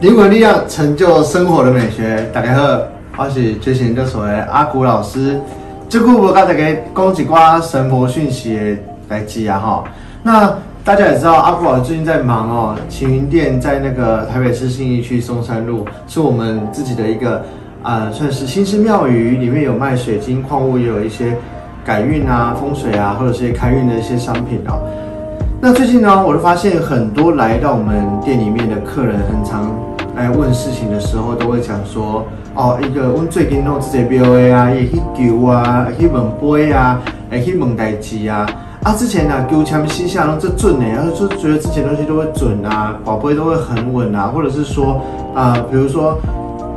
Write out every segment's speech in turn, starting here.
灵魂力量成就生活的美学。大家好，我是觉醒研究所的阿古老师。这股我刚才给讲几挂神魔讯息的来记啊哈。那大家也知道，阿古老师最近在忙哦。晴云店在那个台北市信义区松山路，是我们自己的一个啊，算是新式庙宇，里面有卖水晶矿物，也有一些改运啊、风水啊，或者是开运的一些商品哦。那最近呢，我就发现很多来到我们店里面的客人，很常来问事情的时候，都会讲说，哦，一个问最近弄这些 BOA 啊，也去丢啊，去问杯啊，也去问代志啊。啊，之前呢，求签西下拢这准呢，然后就觉得之前东西都会准啊，宝贝都会很稳啊，或者是说，啊，比如说，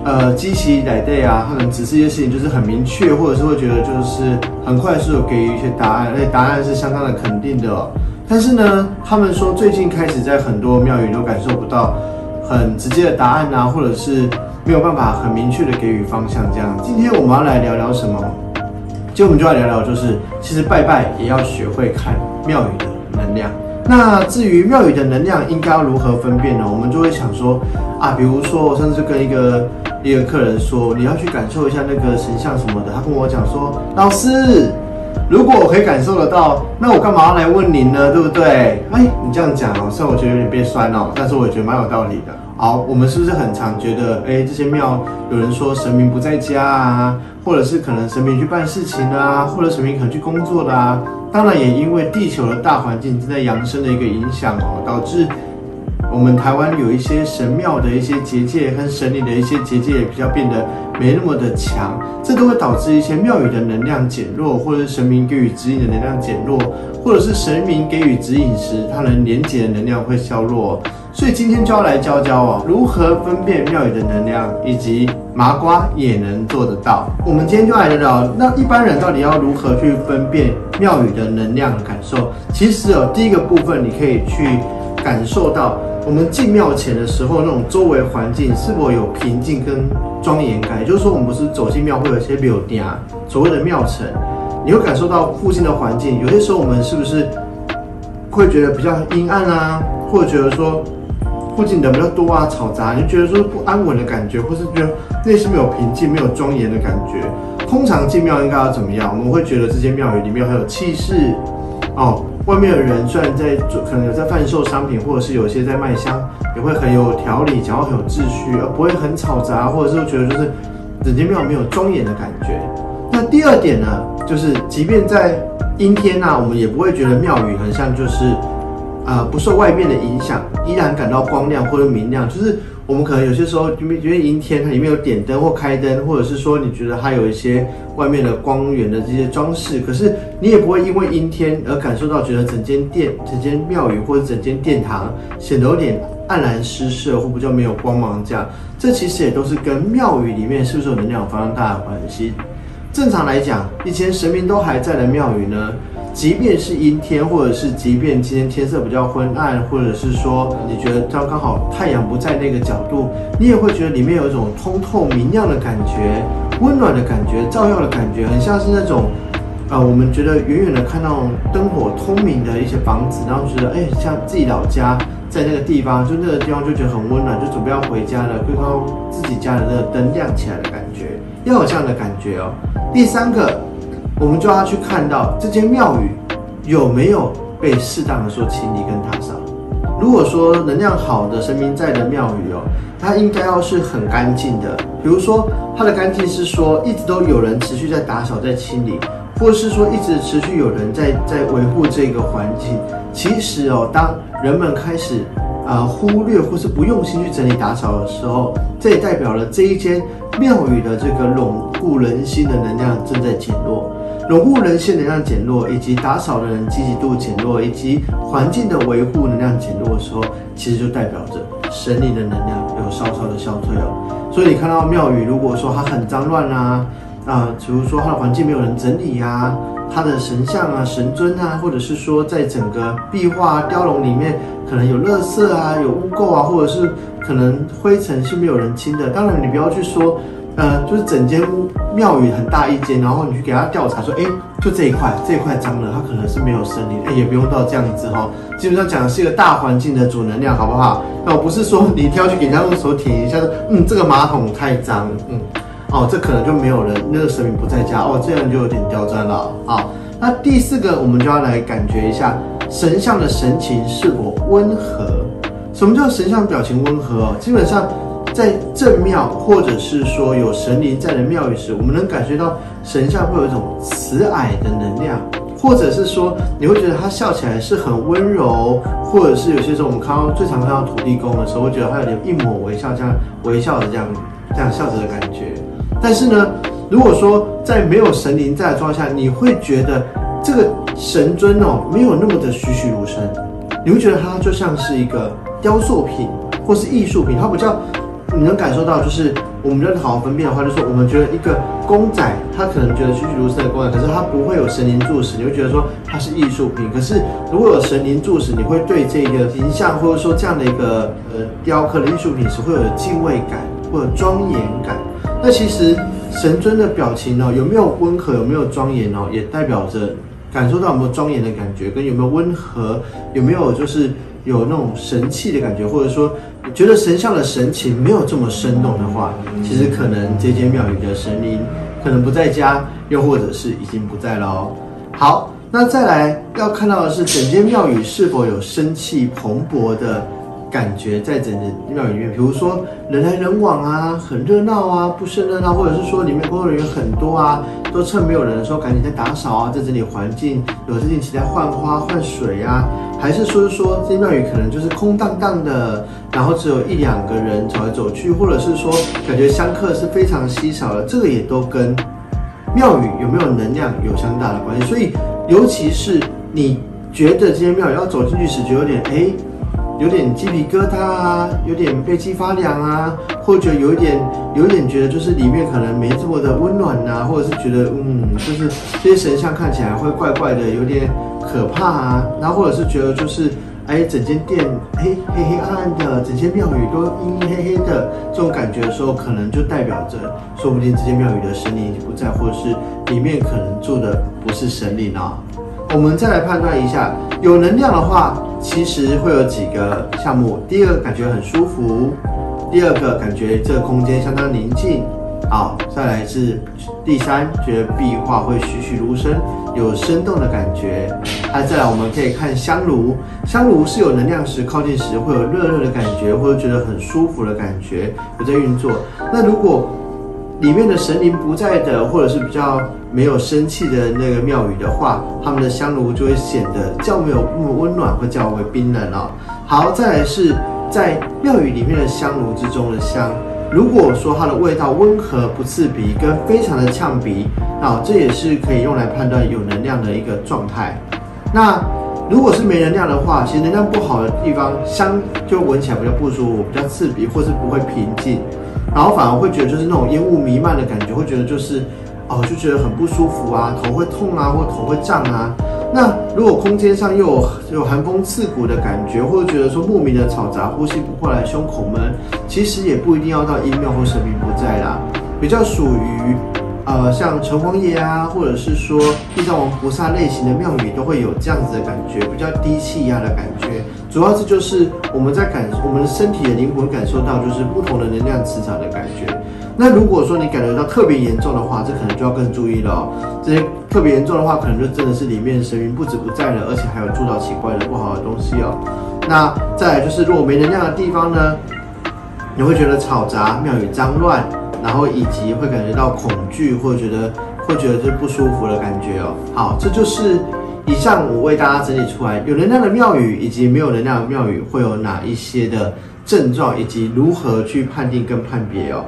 呃，机器来对啊，可能指示一些事情就是很明确，或者是会觉得就是很快速的给予一些答案，而且答案是相当的肯定的。但是呢，他们说最近开始在很多庙宇都感受不到很直接的答案啊，或者是没有办法很明确的给予方向这样。今天我们要来聊聊什么？今天我们就要聊聊，就是其实拜拜也要学会看庙宇的能量。那至于庙宇的能量应该要如何分辨呢？我们就会想说啊，比如说我上次跟一个一个客人说，你要去感受一下那个神像什么的，他跟我讲说，老师。如果我可以感受得到，那我干嘛要来问您呢？对不对？哎，你这样讲哦，虽然我觉得有点变酸哦，但是我也觉得蛮有道理的。好，我们是不是很常觉得，哎，这些庙有人说神明不在家啊，或者是可能神明去办事情啊，或者神明可能去工作的啊？当然也因为地球的大环境正在扬升的一个影响哦，导致。我们台湾有一些神庙的一些结界和神灵的一些结界也比较变得没那么的强，这都会导致一些庙宇的能量减弱，或者是神明给予指引的能量减弱，或者是神明给予指引时，它能连接的能量会削弱。所以今天就要来教教哦，如何分辨庙宇的能量，以及麻瓜也能做得到。我们今天就来聊聊，那一般人到底要如何去分辨庙宇的能量的感受？其实哦，第一个部分你可以去感受到。我们进庙前的时候，那种周围环境是否有平静跟庄严感？也就是说，我们不是走进庙会有一些庙殿啊，所谓的庙城，你会感受到附近的环境。有些时候，我们是不是会觉得比较阴暗啊，或者觉得说附近人比较多啊，嘈杂，你就觉得说不安稳的感觉，或是觉得内心没有平静、没有庄严的感觉。通常进庙应该要怎么样？我们会觉得这间庙宇里面很有气势哦。外面的人虽然在做，可能有在贩售商品，或者是有些在卖香，也会很有条理，讲话很有秩序，而不会很吵杂，或者是觉得就是整间庙没有庄严的感觉。那第二点呢，就是即便在阴天呐，我们也不会觉得庙宇很像就是，呃，不受外面的影响，依然感到光亮或者明亮，就是。我们可能有些时候因为因为阴天，它里面有点灯或开灯，或者是说你觉得它有一些外面的光源的这些装饰，可是你也不会因为阴天而感受到觉得整间殿、整间庙宇或者整间殿堂显得有点黯然失色或比较没有光芒这样。这其实也都是跟庙宇里面是不是有能量非常大的关系。正常来讲，以前神明都还在的庙宇呢。即便是阴天，或者是即便今天天色比较昏暗，或者是说你觉得刚刚好太阳不在那个角度，你也会觉得里面有一种通透明亮的感觉，温暖的感觉，照耀的感觉，很像是那种，呃，我们觉得远远的看到灯火通明的一些房子，然后觉得哎，像自己老家在那个地方，就那个地方就觉得很温暖，就准备要回家了，就看到自己家的那个灯亮起来的感觉，要有这样的感觉哦。第三个。我们就要去看到这间庙宇有没有被适当的说清理跟打扫。如果说能量好的神明在的庙宇哦，它应该要是很干净的。比如说它的干净是说一直都有人持续在打扫在清理，或是说一直持续有人在在维护这个环境。其实哦，当人们开始啊忽略或是不用心去整理打扫的时候，这也代表了这一间庙宇的这个拢固人心的能量正在减弱。融入人性能量减弱，以及打扫的人积极度减弱，以及环境的维护能量减弱的时候，其实就代表着神灵的能量有稍稍的消退哦。所以你看到庙宇，如果说它很脏乱啊，啊，比如说它的环境没有人整理呀，它的神像啊、神尊啊，或者是说在整个壁画雕龙里面可能有垃圾啊、有污垢啊，或者是可能灰尘是没有人清的。当然，你不要去说。呃，就是整间屋庙宇很大一间，然后你去给他调查说，哎，就这一块，这一块脏了，他可能是没有森林，哎，也不用到这样子哈。基本上讲的是一个大环境的主能量，好不好？那我不是说你挑去给人家用手舔一下，嗯，这个马桶太脏，嗯，哦，这可能就没有人，那个神明不在家，哦，这样就有点刁钻了。好，那第四个，我们就要来感觉一下神像的神情是否温和。什么叫神像表情温和？哦，基本上。在正庙，或者是说有神灵在的庙宇时，我们能感觉到神像会有一种慈蔼的能量，或者是说你会觉得他笑起来是很温柔，或者是有些时候我们看到最常看到土地公的时候，会觉得他有点一抹微笑，这样微笑的这样这样笑着的感觉。但是呢，如果说在没有神灵在的状态下，你会觉得这个神尊哦没有那么的栩栩如生，你会觉得它就像是一个雕塑品或是艺术品，它比较。你能感受到，就是我们要好好分辨的话，就是我们觉得一个公仔，他可能觉得栩栩如生的公仔，可是他不会有神灵注视，你会觉得说它是艺术品。可是如果有神灵注视，你会对这个形象或者说这样的一个呃雕刻的艺术品是会有敬畏感或者庄严感。那其实神尊的表情呢，有没有温和，有没有庄严哦，也代表着感受到有没有庄严的感觉，跟有没有温和，有没有就是有那种神气的感觉，或者说。觉得神像的神情没有这么生动的话，其实可能这间庙宇的神灵可能不在家，又或者是已经不在了哦。好，那再来要看到的是整间庙宇是否有生气蓬勃的。感觉在整个庙里面，比如说人来人往啊，很热闹啊，不是热闹，或者是说里面工作人员很多啊，都趁没有人的时候赶紧在打扫啊，在这里环境有这定期在换花换水啊，还是说说这庙宇可能就是空荡荡的，然后只有一两个人走来走去，或者是说感觉香客是非常稀少的，这个也都跟庙宇有没有能量有相当大的关系。所以，尤其是你觉得这些庙宇要走进去时，就有点哎。有点鸡皮疙瘩啊，有点背脊发凉啊，或者有一点，有一点觉得就是里面可能没这么的温暖呐，或者是觉得嗯，就是这些神像看起来会怪怪的，有点可怕啊。然后或者是觉得就是哎，整间店黑黑黑暗暗的，整间庙宇都阴阴黑黑的这种感觉的时候，可能就代表着说不定这间庙宇的神灵已经不在，或者是里面可能住的不是神灵啊。我们再来判断一下，有能量的话。其实会有几个项目，第一个感觉很舒服，第二个感觉这个空间相当宁静，好，再来是第三，觉得壁画会栩栩如生，有生动的感觉。还再来，我们可以看香炉，香炉是有能量时靠近时会有热热的感觉，或者觉得很舒服的感觉，有在运作。那如果里面的神灵不在的，或者是比较没有生气的那个庙宇的话，他们的香炉就会显得较没有那么温暖，会较为冰冷哦。好，再来是在庙宇里面的香炉之中的香，如果说它的味道温和不刺鼻，跟非常的呛鼻，啊，这也是可以用来判断有能量的一个状态。那如果是没能量的话，其实能量不好的地方，香就闻起来比较不舒服，比较刺鼻，或是不会平静。然后反而会觉得就是那种烟雾弥漫的感觉，会觉得就是哦，就觉得很不舒服啊，头会痛啊，或头会胀啊。那如果空间上又有有寒风刺骨的感觉，或者觉得说莫名的嘈杂，呼吸不过来，胸口闷，其实也不一定要到阴庙或神明不在啦，比较属于呃像城隍爷啊，或者是说地藏王菩萨类型的庙宇，都会有这样子的感觉，比较低气压的感觉。主要是就是我们在感我们身体的灵魂感受到就是不同的能量磁场的感觉。那如果说你感觉到特别严重的话，这可能就要更注意了哦。这些特别严重的话，可能就真的是里面神明不止不在了，而且还有住到奇怪的不好的东西哦。那再来就是如果没能量的地方呢，你会觉得吵杂、庙宇脏乱，然后以及会感觉到恐惧，或者觉得会觉得这不舒服的感觉哦。好，这就是。以上我为大家整理出来，有能量的庙宇以及没有能量的庙宇会有哪一些的症状，以及如何去判定跟判别哦。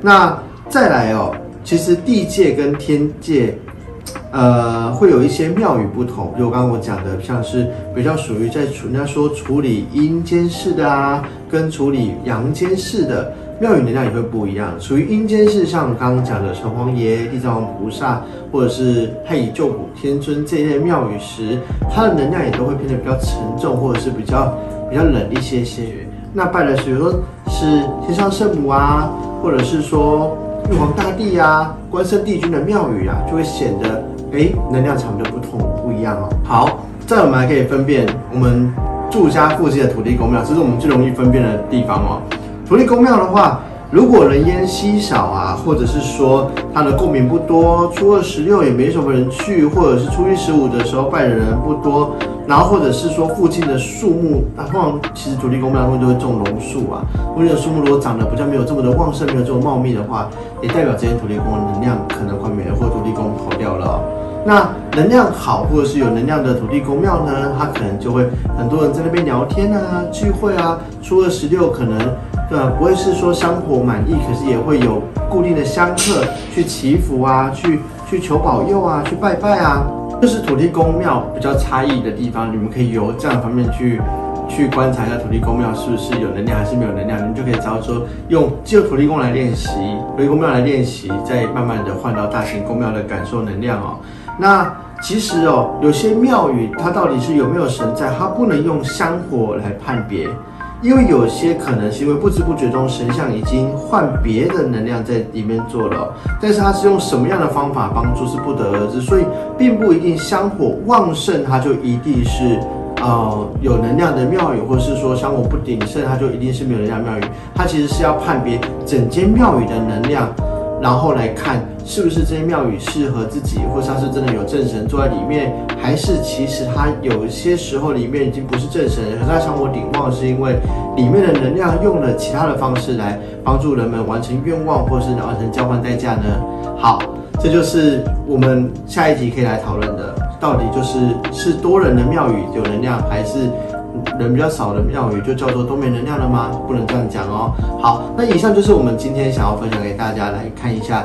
那再来哦，其实地界跟天界，呃，会有一些庙宇不同。就刚刚我讲的，像是比较属于在人家说处理阴间事的啊，跟处理阳间事的。庙宇能量也会不一样，属于阴间是像刚刚讲的城隍爷、地藏王菩萨，或者是太乙救苦天尊这一类庙宇时，它的能量也都会变得比较沉重，或者是比较比较冷一些些。那拜的，比如说是天上圣母啊，或者是说玉皇大帝啊、关圣帝君的庙宇啊，就会显得哎能量场就不同不一样哦。好，再我们还可以分辨我们住家附近的土地公庙，这是我们最容易分辨的地方哦。土地公庙的话。如果人烟稀少啊，或者是说它的共鸣不多，初二十六也没什么人去，或者是初一十五的时候拜的人不多，然后或者是说附近的树木，那通常其实土地公庙会都会种榕树啊，附近的树木如果长得比较没有这么的旺盛，没有这么茂密的话，也代表这些土地公的能量可能快没了，或土地公跑掉了。那能量好或者是有能量的土地公庙呢，它可能就会很多人在那边聊天啊、聚会啊，初二十六可能。对，不会是说香火满意，可是也会有固定的香客去祈福啊，去去求保佑啊，去拜拜啊。这是土地公庙比较差异的地方，你们可以由这样方面去去观察一下土地公庙是不是有能量还是没有能量，你们就可以知道说用就土地公来练习，土地公庙来练习，再慢慢的换到大型公庙的感受能量哦。那其实哦，有些庙宇它到底是有没有神在，它不能用香火来判别。因为有些可能是因为不知不觉中神像已经换别的能量在里面做了，但是它是用什么样的方法帮助是不得而知，所以并不一定香火旺盛它就一定是呃有能量的庙宇，或是说香火不鼎盛它就一定是没有能量庙宇，它其实是要判别整间庙宇的能量。然后来看是不是这些庙宇适合自己，或者它是真的有正神坐在里面，还是其实它有些时候里面已经不是正神，可是它香火鼎旺，是因为里面的能量用了其他的方式来帮助人们完成愿望，或是完成交换代价呢？好，这就是我们下一集可以来讨论的，到底就是是多人的庙宇有能量，还是？人比较少的庙宇就叫做都没能量了吗？不能这样讲哦。好，那以上就是我们今天想要分享给大家来看一下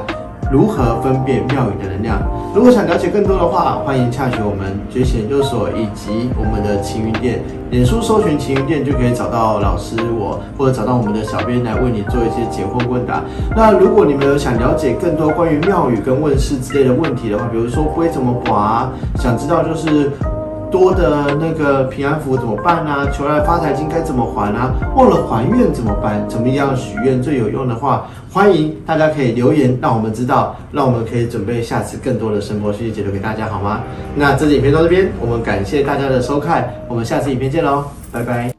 如何分辨庙宇的能量。如果想了解更多的话，欢迎洽询我们觉醒研究所以及我们的晴云店，脸书搜寻晴云店就可以找到老师我，或者找到我们的小编来为你做一些解惑问答。那如果你们有想了解更多关于庙宇跟问世之类的问题的话，比如说龟怎么划，想知道就是。多的那个平安符怎么办呢？求来发财金该怎么还啊？忘了还愿怎么办？怎么样许愿最有用的话，欢迎大家可以留言，让我们知道，让我们可以准备下次更多的生活讯息解读给大家，好吗？那这支影片到这边，我们感谢大家的收看，我们下次影片见喽，拜拜。